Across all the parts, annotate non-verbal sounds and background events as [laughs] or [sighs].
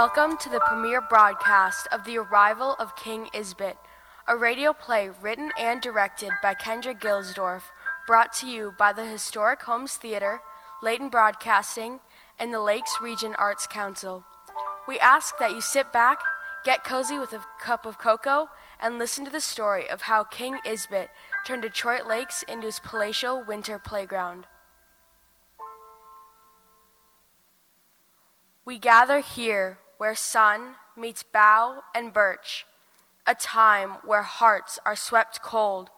Welcome to the premiere broadcast of The Arrival of King Isbit, a radio play written and directed by Kendra Gilsdorf, brought to you by the Historic Holmes Theater, Leighton Broadcasting, and the Lakes Region Arts Council. We ask that you sit back, get cozy with a cup of cocoa, and listen to the story of how King Isbit turned Detroit Lakes into his palatial winter playground. We gather here where sun meets bough and birch, a time where hearts are swept cold,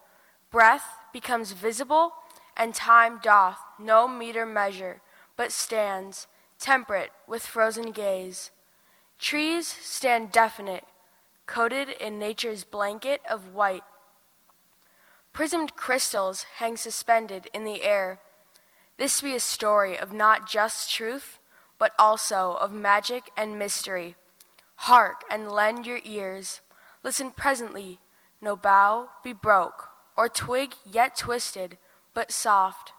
breath becomes visible, and time doth no meter measure, but stands temperate with frozen gaze. Trees stand definite, coated in nature's blanket of white. Prismed crystals hang suspended in the air. This be a story of not just truth, but also of magic and mystery. Hark and lend your ears. Listen presently, no bough be broke, or twig yet twisted, but soft.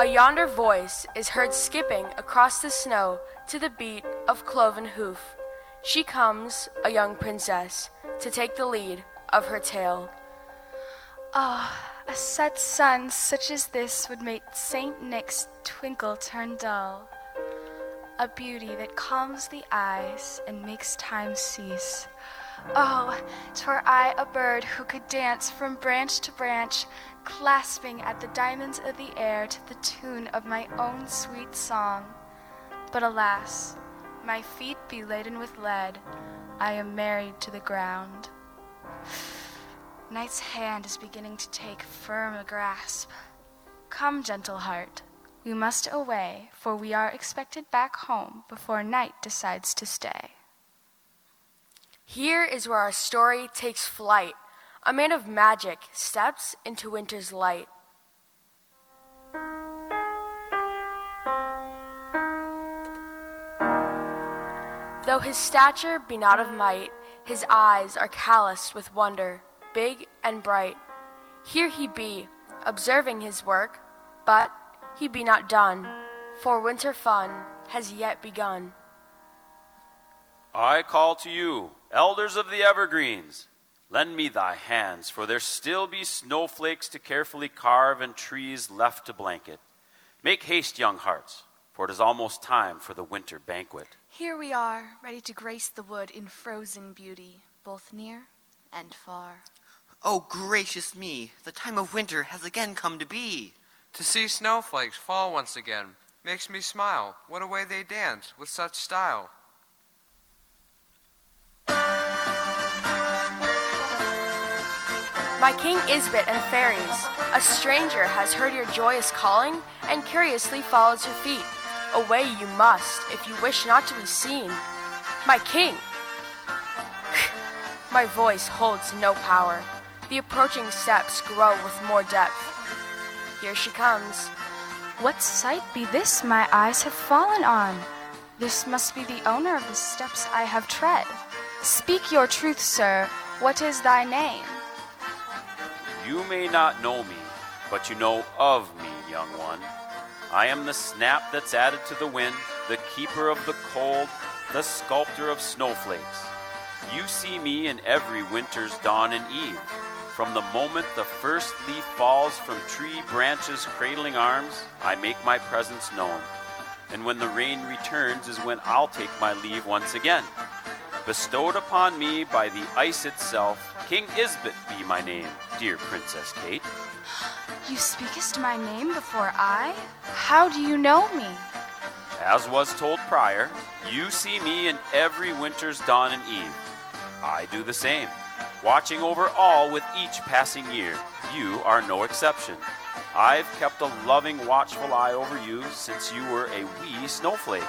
A yonder voice is heard skipping across the snow to the beat of cloven hoof. She comes, a young princess, to take the lead of her tale. Ah, oh, a set sun such as this would make St. Nick's twinkle turn dull. A beauty that calms the eyes and makes time cease. Oh, twere I a bird who could dance from branch to branch, clasping at the diamonds of the air to the tune of my own sweet song. But alas, my feet be laden with lead, I am married to the ground. Night's hand is beginning to take firm a grasp. Come, gentle heart, we must away, for we are expected back home before night decides to stay. Here is where our story takes flight. A man of magic steps into winter's light. Though his stature be not of might, his eyes are calloused with wonder big and bright. Here he be, observing his work, but he be not done, for winter fun has yet begun. I call to you, elders of the evergreens, lend me thy hands, for there still be snowflakes to carefully carve and trees left to blanket. Make haste, young hearts, for it is almost time for the winter banquet. Here we are, ready to grace the wood in frozen beauty, both near and far. Oh, gracious me, the time of winter has again come to be. To see snowflakes fall once again makes me smile. What a way they dance with such style. My King Isbit and fairies, a stranger has heard your joyous calling and curiously follows your feet. Away you must, if you wish not to be seen. My king! [sighs] My voice holds no power. The approaching steps grow with more depth. Here she comes. What sight be this my eyes have fallen on? This must be the owner of the steps I have tread. Speak your truth, sir. What is thy name? You may not know me, but you know of me, young one. I am the snap that's added to the wind, the keeper of the cold, the sculptor of snowflakes. You see me in every winter's dawn and eve. From the moment the first leaf falls from tree branches cradling arms, I make my presence known. And when the rain returns is when I'll take my leave once again. Bestowed upon me by the ice itself, King Isbit be my name, dear Princess Kate. You speakest my name before I? How do you know me? As was told prior, you see me in every winter's dawn and eve. I do the same watching over all with each passing year. You are no exception. I've kept a loving, watchful eye over you since you were a wee snowflake.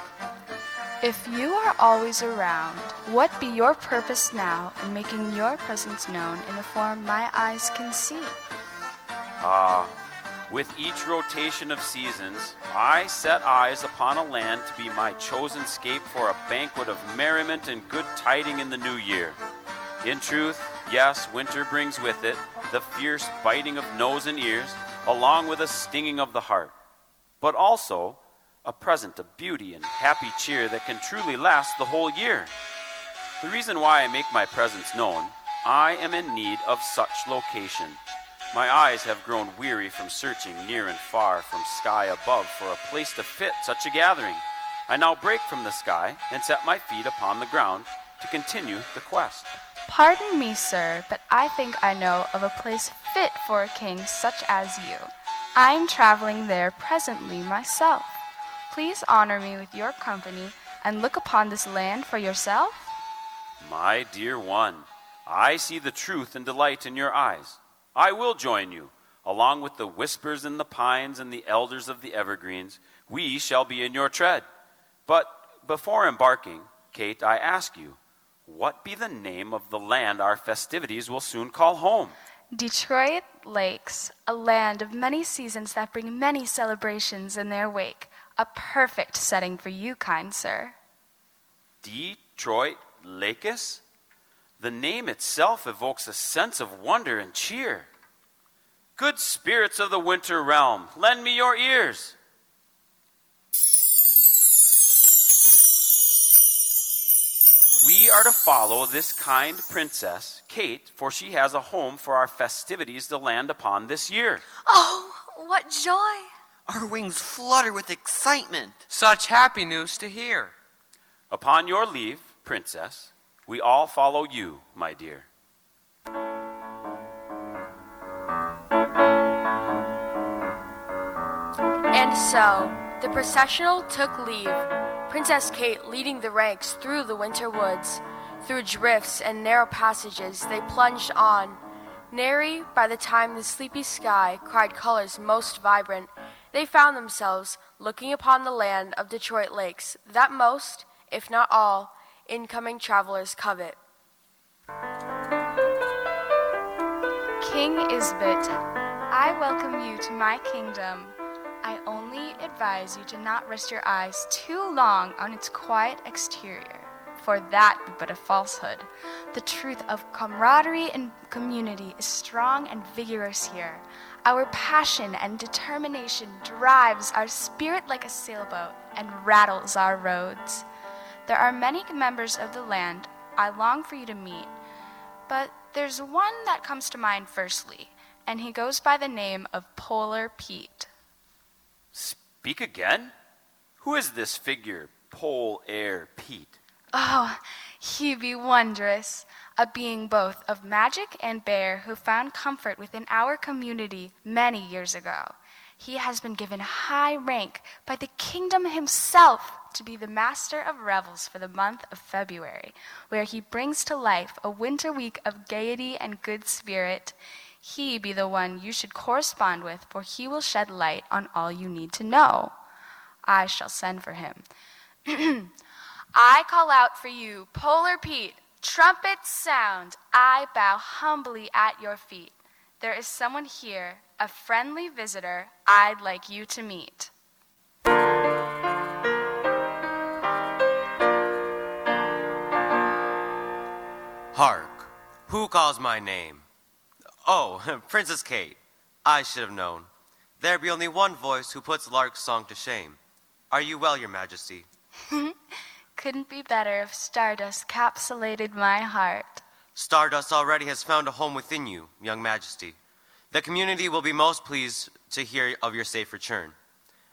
If you are always around, what be your purpose now in making your presence known in a form my eyes can see? Ah, with each rotation of seasons, I set eyes upon a land to be my chosen scape for a banquet of merriment and good tiding in the new year. In truth, Yes, winter brings with it the fierce biting of nose and ears, along with a stinging of the heart. But also, a present of beauty and happy cheer that can truly last the whole year. The reason why I make my presence known, I am in need of such location. My eyes have grown weary from searching near and far from sky above for a place to fit such a gathering. I now break from the sky and set my feet upon the ground to continue the quest. Pardon me, sir, but I think I know of a place fit for a king such as you. I am traveling there presently myself. Please honor me with your company and look upon this land for yourself. My dear one, I see the truth and delight in your eyes. I will join you, along with the whispers in the pines and the elders of the evergreens. We shall be in your tread. But before embarking, Kate, I ask you, what be the name of the land our festivities will soon call home? Detroit Lakes, a land of many seasons that bring many celebrations in their wake. A perfect setting for you, kind sir. Detroit Lakes? The name itself evokes a sense of wonder and cheer. Good spirits of the winter realm, lend me your ears. We are to follow this kind princess, Kate, for she has a home for our festivities to land upon this year. Oh, what joy! Our wings flutter with excitement. Such happy news to hear. Upon your leave, princess, we all follow you, my dear. And so, the processional took leave, Princess Kate leading the ranks through the winter woods. Through drifts and narrow passages they plunged on. Nary, by the time the sleepy sky cried colors most vibrant, they found themselves looking upon the land of Detroit Lakes that most, if not all, incoming travelers covet. King Isbit, I welcome you to my kingdom. I only advise you to not rest your eyes too long on its quiet exterior, for that be but a falsehood. The truth of camaraderie and community is strong and vigorous here. Our passion and determination drives our spirit like a sailboat and rattles our roads. There are many members of the land I long for you to meet, but there's one that comes to mind firstly, and he goes by the name of Polar Pete. Speak again? Who is this figure, Pole Air Pete? Oh, he be wondrous, a being both of magic and bear who found comfort within our community many years ago. He has been given high rank by the kingdom himself to be the master of revels for the month of February, where he brings to life a winter week of gaiety and good spirit. He be the one you should correspond with, for he will shed light on all you need to know. I shall send for him. [clears throat] I call out for you, Polar Pete. Trumpets sound. I bow humbly at your feet. There is someone here, a friendly visitor, I'd like you to meet. Hark! Who calls my name? Oh, [laughs] Princess Kate. I should have known. There be only one voice who puts Lark's song to shame. Are you well, Your Majesty? [laughs] Couldn't be better if stardust capsulated my heart. Stardust already has found a home within you, young Majesty. The community will be most pleased to hear of your safe return.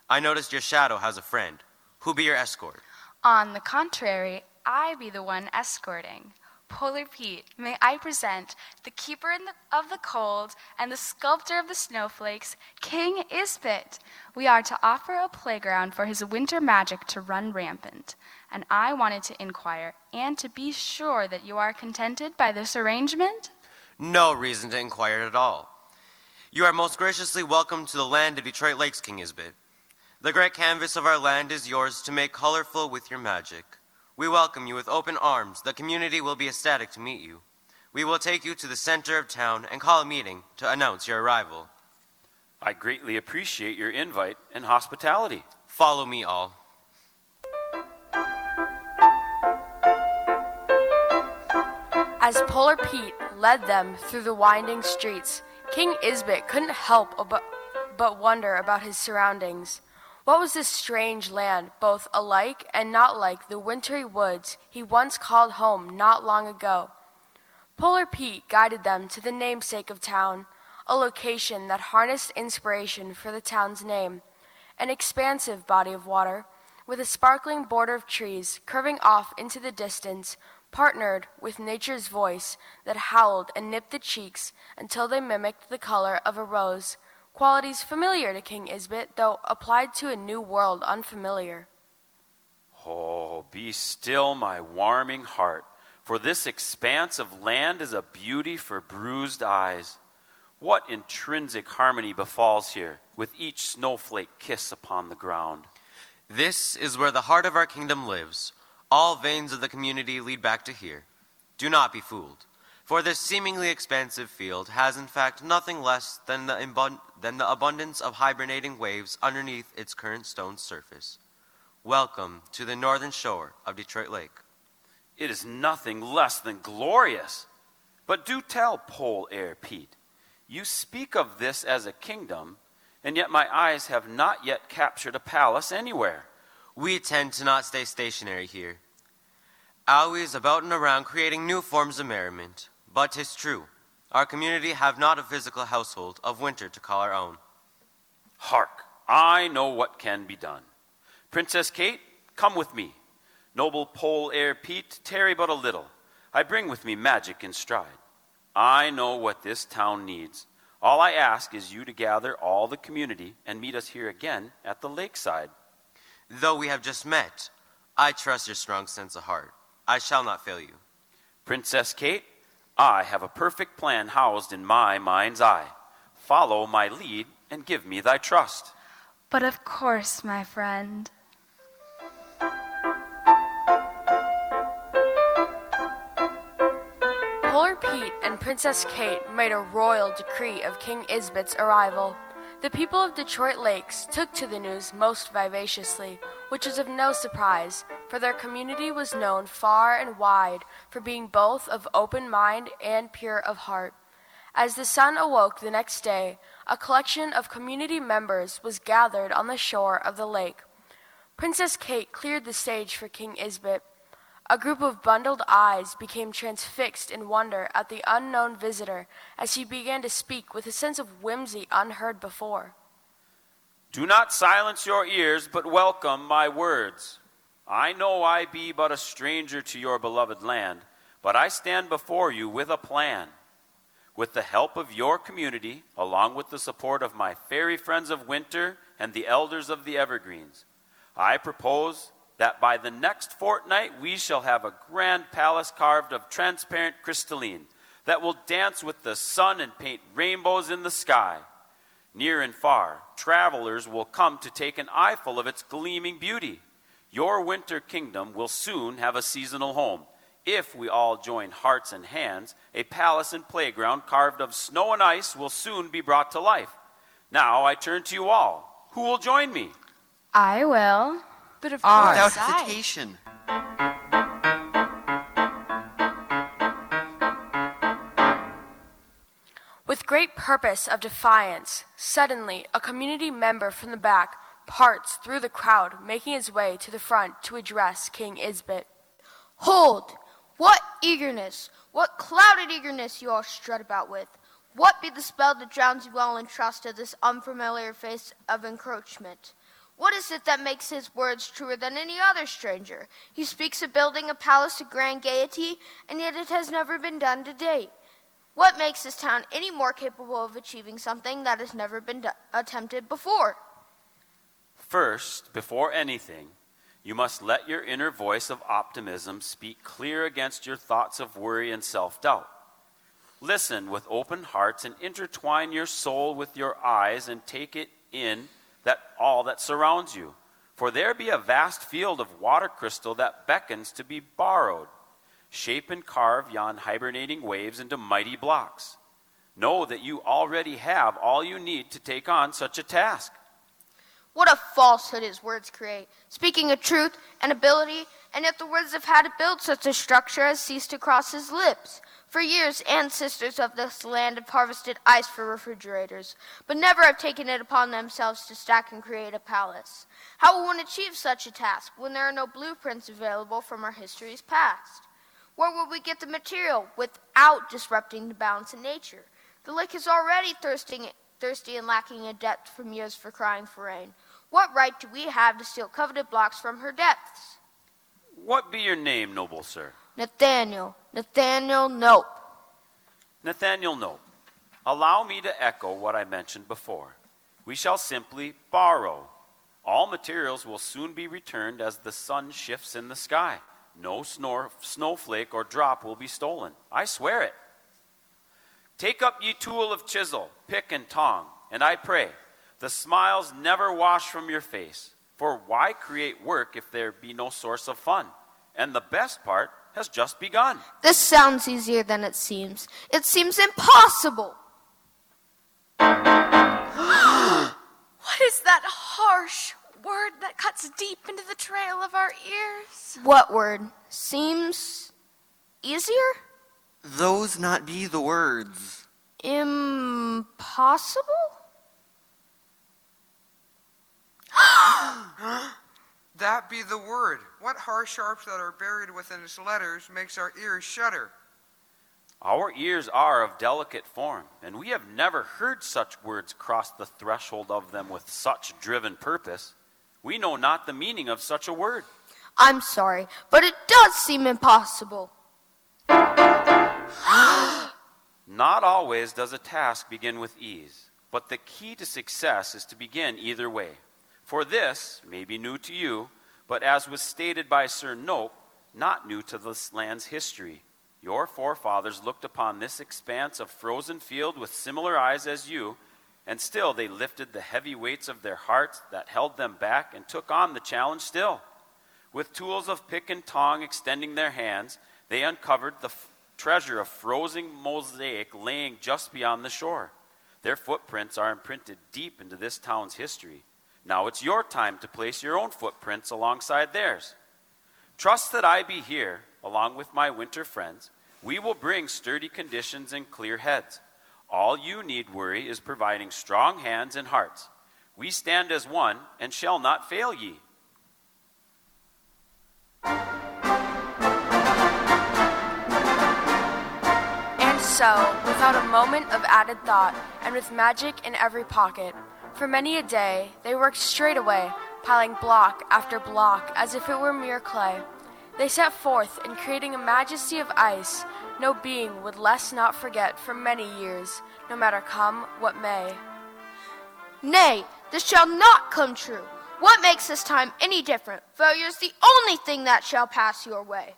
I noticed your shadow has a friend. Who be your escort? On the contrary, I be the one escorting. Polar Pete, may I present the keeper the, of the cold and the sculptor of the snowflakes, King Isbit. We are to offer a playground for his winter magic to run rampant. And I wanted to inquire and to be sure that you are contented by this arrangement. No reason to inquire at all. You are most graciously welcome to the land of Detroit Lakes, King Isbit. The great canvas of our land is yours to make colorful with your magic. We welcome you with open arms. The community will be ecstatic to meet you. We will take you to the center of town and call a meeting to announce your arrival. I greatly appreciate your invite and hospitality. Follow me all. As Polar Pete led them through the winding streets, King Isbit couldn't help but, but wonder about his surroundings. What was this strange land, both alike and not like the wintry woods he once called home not long ago? Polar Pete guided them to the namesake of town, a location that harnessed inspiration for the town's name, an expansive body of water with a sparkling border of trees curving off into the distance, partnered with nature's voice that howled and nipped the cheeks until they mimicked the color of a rose qualities familiar to King Isbit, though applied to a new world unfamiliar. Oh, be still, my warming heart, for this expanse of land is a beauty for bruised eyes. What intrinsic harmony befalls here, with each snowflake kiss upon the ground. This is where the heart of our kingdom lives. All veins of the community lead back to here. Do not be fooled. For this seemingly expansive field has in fact nothing less than the, than the abundance of hibernating waves underneath its current stone surface. Welcome to the northern shore of Detroit Lake. It is nothing less than glorious. But do tell, Pole Air Pete, you speak of this as a kingdom, and yet my eyes have not yet captured a palace anywhere. We tend to not stay stationary here. Always about and around creating new forms of merriment. But 'tis true, our community have not a physical household of winter to call our own. Hark, I know what can be done. Princess Kate, come with me. Noble Pole Air Pete, tarry but a little. I bring with me magic in stride. I know what this town needs. All I ask is you to gather all the community and meet us here again at the lakeside. Though we have just met, I trust your strong sense of heart. I shall not fail you. Princess Kate, I have a perfect plan housed in my mind's eye. Follow my lead and give me thy trust. But of course, my friend. Polar Pete and Princess Kate made a royal decree of King Isbit's arrival. The people of Detroit Lakes took to the news most vivaciously, which was of no surprise, for their community was known far and wide for being both of open mind and pure of heart. As the sun awoke the next day, a collection of community members was gathered on the shore of the lake. Princess Kate cleared the stage for King Isbit. A group of bundled eyes became transfixed in wonder at the unknown visitor as he began to speak with a sense of whimsy unheard before. Do not silence your ears, but welcome my words. I know I be but a stranger to your beloved land, but I stand before you with a plan. With the help of your community, along with the support of my fairy friends of winter and the elders of the evergreens, I propose that by the next fortnight we shall have a grand palace carved of transparent crystalline that will dance with the sun and paint rainbows in the sky. Near and far, travelers will come to take an eyeful of its gleaming beauty. Your winter kingdom will soon have a seasonal home. If we all join hearts and hands, a palace and playground carved of snow and ice will soon be brought to life. Now I turn to you all. Who will join me? I will. But of I- course, Without I. hesitation. With great purpose of defiance, suddenly a community member from the back parts through the crowd, making his way to the front to address King Isbit. Hold! What eagerness, what clouded eagerness you all strut about with. What be the spell that drowns you all in trust of this unfamiliar face of encroachment? What is it that makes his words truer than any other stranger? He speaks of building a palace of grand gaiety, and yet it has never been done to date. What makes this town any more capable of achieving something that has never been do- attempted before? First, before anything, you must let your inner voice of optimism speak clear against your thoughts of worry and self doubt. Listen with open hearts and intertwine your soul with your eyes and take it in that all that surrounds you. For there be a vast field of water crystal that beckons to be borrowed. Shape and carve yon hibernating waves into mighty blocks. Know that you already have all you need to take on such a task. What a falsehood his words create, speaking of truth and ability, and yet the words of how to build such a structure as ceased to cross his lips. For years, ancestors of this land have harvested ice for refrigerators, but never have taken it upon themselves to stack and create a palace. How will one achieve such a task when there are no blueprints available from our history's past? Where will we get the material without disrupting the balance in nature? The lake is already thirsting, thirsty and lacking in depth from years for crying for rain. What right do we have to steal coveted blocks from her depths? What be your name, noble sir? Nathaniel, Nathaniel Nope. Nathaniel Nope. Allow me to echo what I mentioned before. We shall simply borrow. All materials will soon be returned as the sun shifts in the sky. No snor- snowflake or drop will be stolen. I swear it. Take up ye tool of chisel, pick and tong, and I pray, the smiles never wash from your face. For why create work if there be no source of fun? And the best part has just begun. This sounds easier than it seems. It seems impossible. [gasps] What is that harsh word that cuts deep into the trail of our ears? What word? Seems easier? Those not be the words. Impossible? [gasps] That be the word. What harsh sharps that are buried within its letters makes our ears shudder. Our ears are of delicate form, and we have never heard such words cross the threshold of them with such driven purpose. We know not the meaning of such a word. I'm sorry, but it does seem impossible. [gasps] Not always does a task begin with ease, but the key to success is to begin either way. For this may be new to you, but as was stated by Sir Nope, not new to this land's history. Your forefathers looked upon this expanse of frozen field with similar eyes as you, and still they lifted the heavy weights of their hearts that held them back and took on the challenge still. With tools of pick and tong extending their hands, they uncovered the f- treasure of frozen mosaic laying just beyond the shore. Their footprints are imprinted deep into this town's history. Now it's your time to place your own footprints alongside theirs. Trust that I be here, along with my winter friends. We will bring sturdy conditions and clear heads. All you need worry is providing strong hands and hearts. We stand as one and shall not fail ye. And so, without a moment of added thought, and with magic in every pocket, for many a day they worked straight away, piling block after block as if it were mere clay. They set forth in creating a majesty of ice no being would less not forget for many years, no matter come what may. Nay, this shall not come true. What makes this time any different? Failure is the only thing that shall pass your way.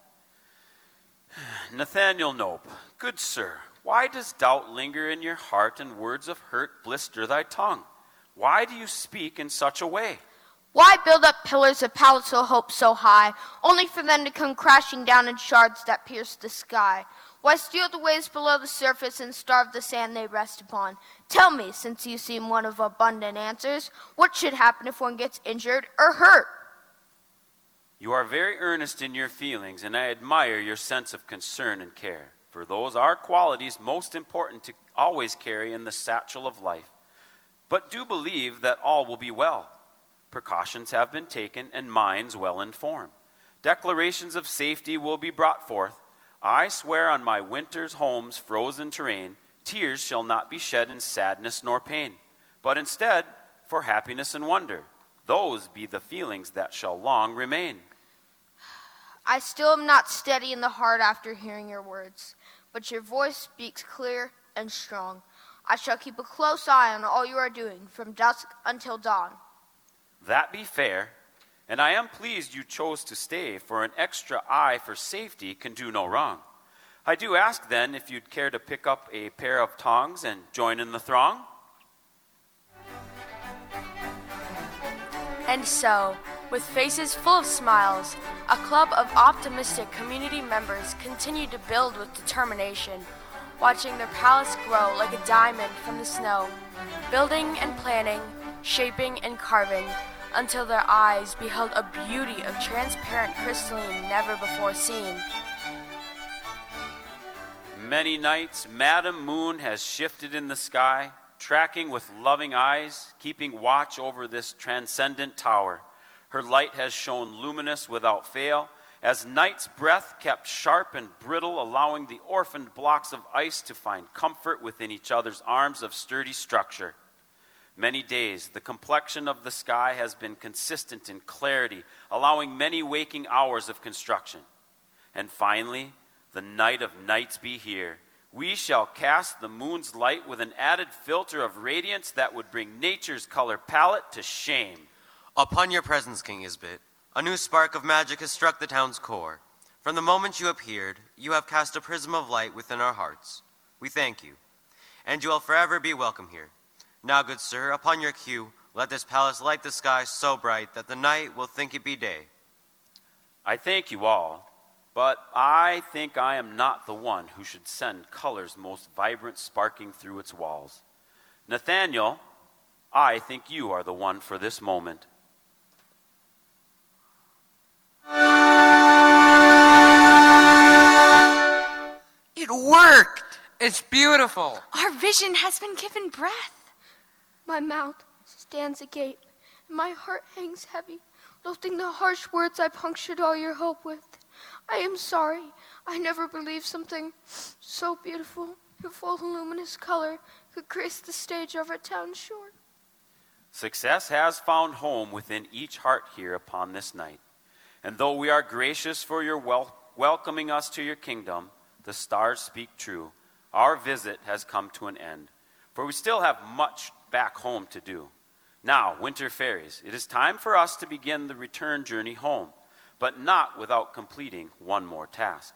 [sighs] Nathaniel Nope, good sir, why does doubt linger in your heart and words of hurt blister thy tongue? Why do you speak in such a way? Why build up pillars of palatal hope so high, only for them to come crashing down in shards that pierce the sky? Why steal the waves below the surface and starve the sand they rest upon? Tell me, since you seem one of abundant answers, what should happen if one gets injured or hurt? You are very earnest in your feelings, and I admire your sense of concern and care, for those are qualities most important to always carry in the satchel of life. But do believe that all will be well. Precautions have been taken, and minds well informed. Declarations of safety will be brought forth. I swear on my winter's home's frozen terrain, tears shall not be shed in sadness nor pain, but instead for happiness and wonder. Those be the feelings that shall long remain. I still am not steady in the heart after hearing your words, but your voice speaks clear and strong. I shall keep a close eye on all you are doing from dusk until dawn. That be fair, and I am pleased you chose to stay, for an extra eye for safety can do no wrong. I do ask then if you'd care to pick up a pair of tongs and join in the throng? And so, with faces full of smiles, a club of optimistic community members continued to build with determination, watching their palace grow like a diamond from the snow, building and planning, shaping and carving, until their eyes beheld a beauty of transparent crystalline never before seen. many nights, Madam Moon has shifted in the sky, tracking with loving eyes, keeping watch over this transcendent tower. Her light has shone luminous without fail, as night's breath kept sharp and brittle, allowing the orphaned blocks of ice to find comfort within each other's arms of sturdy structure. Many days, the complexion of the sky has been consistent in clarity, allowing many waking hours of construction. And finally, the night of nights be here. We shall cast the moon's light with an added filter of radiance that would bring nature's color palette to shame. Upon your presence, King Isbit, a new spark of magic has struck the town's core. From the moment you appeared, you have cast a prism of light within our hearts. We thank you, and you will forever be welcome here. Now, good sir, upon your cue, let this palace light the sky so bright that the night will think it be day. I thank you all, but I think I am not the one who should send colors most vibrant sparking through its walls. Nathaniel, I think you are the one for this moment. It worked! It's beautiful. Our vision has been given breath. My mouth stands agape, and my heart hangs heavy, lifting the harsh words I punctured all your hope with. I am sorry. I never believed something so beautiful, in full luminous color, could grace the stage of our town shore. Success has found home within each heart here upon this night. And though we are gracious for your wel- welcoming us to your kingdom, the stars speak true. Our visit has come to an end, for we still have much back home to do. Now, winter fairies, it is time for us to begin the return journey home, but not without completing one more task.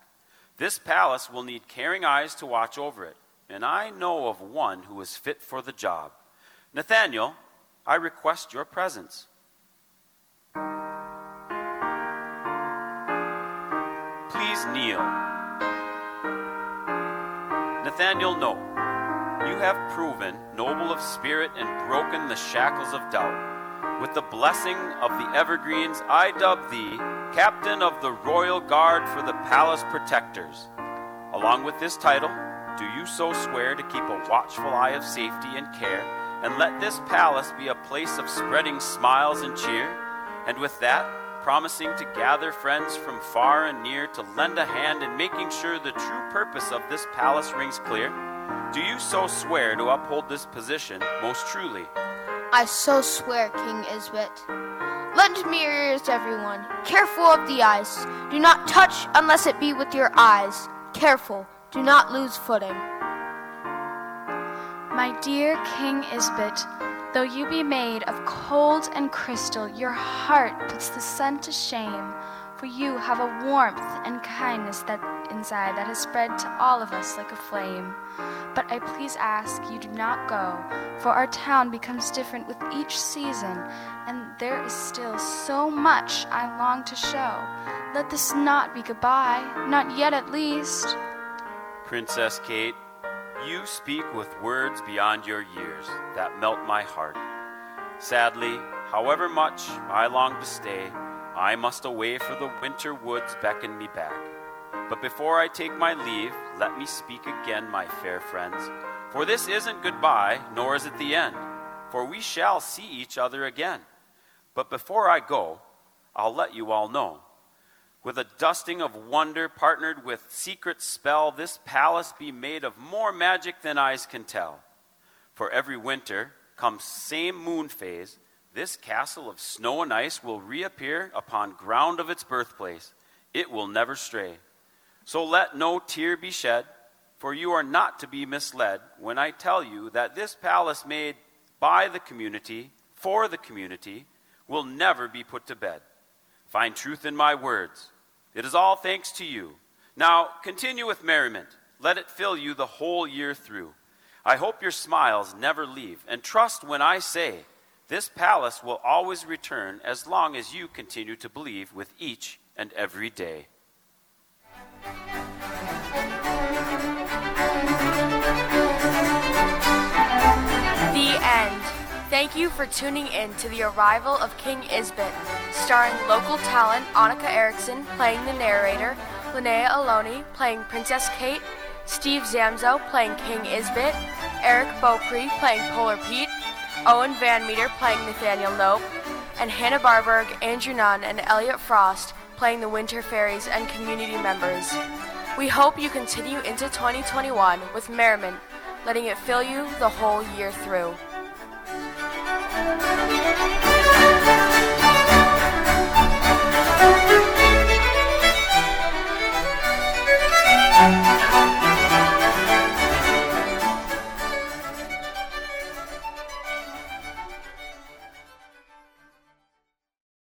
This palace will need caring eyes to watch over it, and I know of one who is fit for the job. Nathaniel, I request your presence. Kneel. Nathaniel, no. You have proven noble of spirit and broken the shackles of doubt. With the blessing of the evergreens, I dub thee captain of the royal guard for the palace protectors. Along with this title, do you so swear to keep a watchful eye of safety and care, and let this palace be a place of spreading smiles and cheer? And with that, promising to gather friends from far and near to lend a hand in making sure the true purpose of this palace rings clear? Do you so swear to uphold this position most truly? I so swear, King Isbit. Lend me your ears, everyone. Careful of the eyes. Do not touch unless it be with your eyes. Careful. Do not lose footing. My dear King Isbit, though you be made of cold and crystal, your heart puts the sun to shame, for you have a warmth and kindness that inside that has spread to all of us like a flame. But I please ask you do not go, for our town becomes different with each season, and there is still so much I long to show. Let this not be goodbye, not yet at least. Princess Kate, you speak with words beyond your years that melt my heart. Sadly, however much I long to stay, I must away for the winter woods beckon me back. But before I take my leave, let me speak again, my fair friends. For this isn't goodbye, nor is it the end, for we shall see each other again. But before I go, I'll let you all know. With a dusting of wonder partnered with secret spell, this palace be made of more magic than eyes can tell. For every winter, come same moon phase, this castle of snow and ice will reappear upon ground of its birthplace. It will never stray. So let no tear be shed, for you are not to be misled when I tell you that this palace made by the community, for the community, will never be put to bed. Find truth in my words. It is all thanks to you. Now continue with merriment. Let it fill you the whole year through. I hope your smiles never leave, and trust when I say, this palace will always return as long as you continue to believe with each and every day. The end. Thank you for tuning in to the arrival of King Isbit, starring local talent Anika Erickson playing the narrator, Linnea Aelony playing Princess Kate, Steve Zamzo playing King Isbit, Eric Beaupre playing Polar Pete, Owen VanMeter playing Nathaniel Nope, and Hannah Barberg, Andrew Nunn, and Elliot Frost playing the Winter Fairies and community members. We hope you continue into 2021 with merriment, letting it fill you the whole year through.